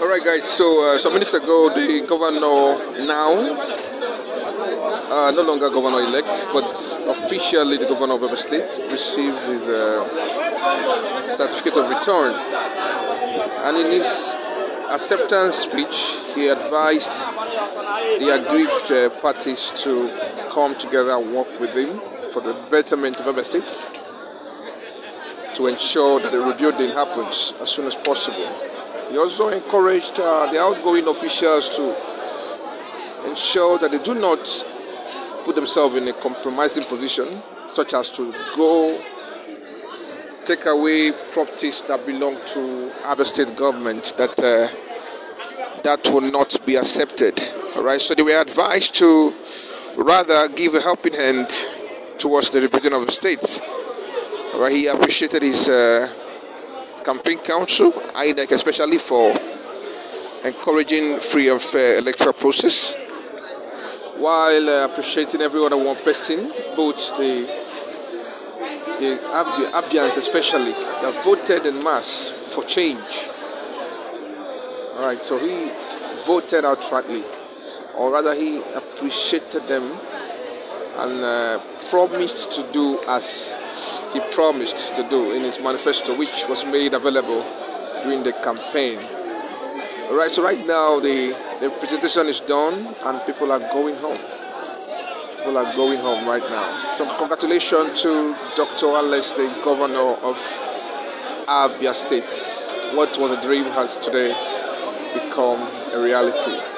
All right, guys. So uh, some minutes ago, the governor now, uh, no longer governor-elect, but officially the governor of Abia State, received his uh, certificate of return. And in his acceptance speech, he advised the aggrieved uh, parties to come together and work with him for the betterment of Abia State to ensure that the rebuilding happens as soon as possible. He also encouraged uh, the outgoing officials to ensure that they do not put themselves in a compromising position, such as to go take away properties that belong to other state government. That uh, that will not be accepted. All right. So they were advised to rather give a helping hand towards the rebuilding of the states. All right. He appreciated his. Uh, campaign council, INEC especially for encouraging free and fair electoral process, while uh, appreciating every other one person, both the the Abians especially, that voted in mass for change. All right, so he voted outrightly, or rather, he appreciated them and uh, promised to do as he promised to do in his manifesto, which was made available during the campaign. All right, so right now the, the presentation is done and people are going home. People are going home right now. So congratulations to Dr. Alex, the governor of Abia State. What was a dream has today become a reality.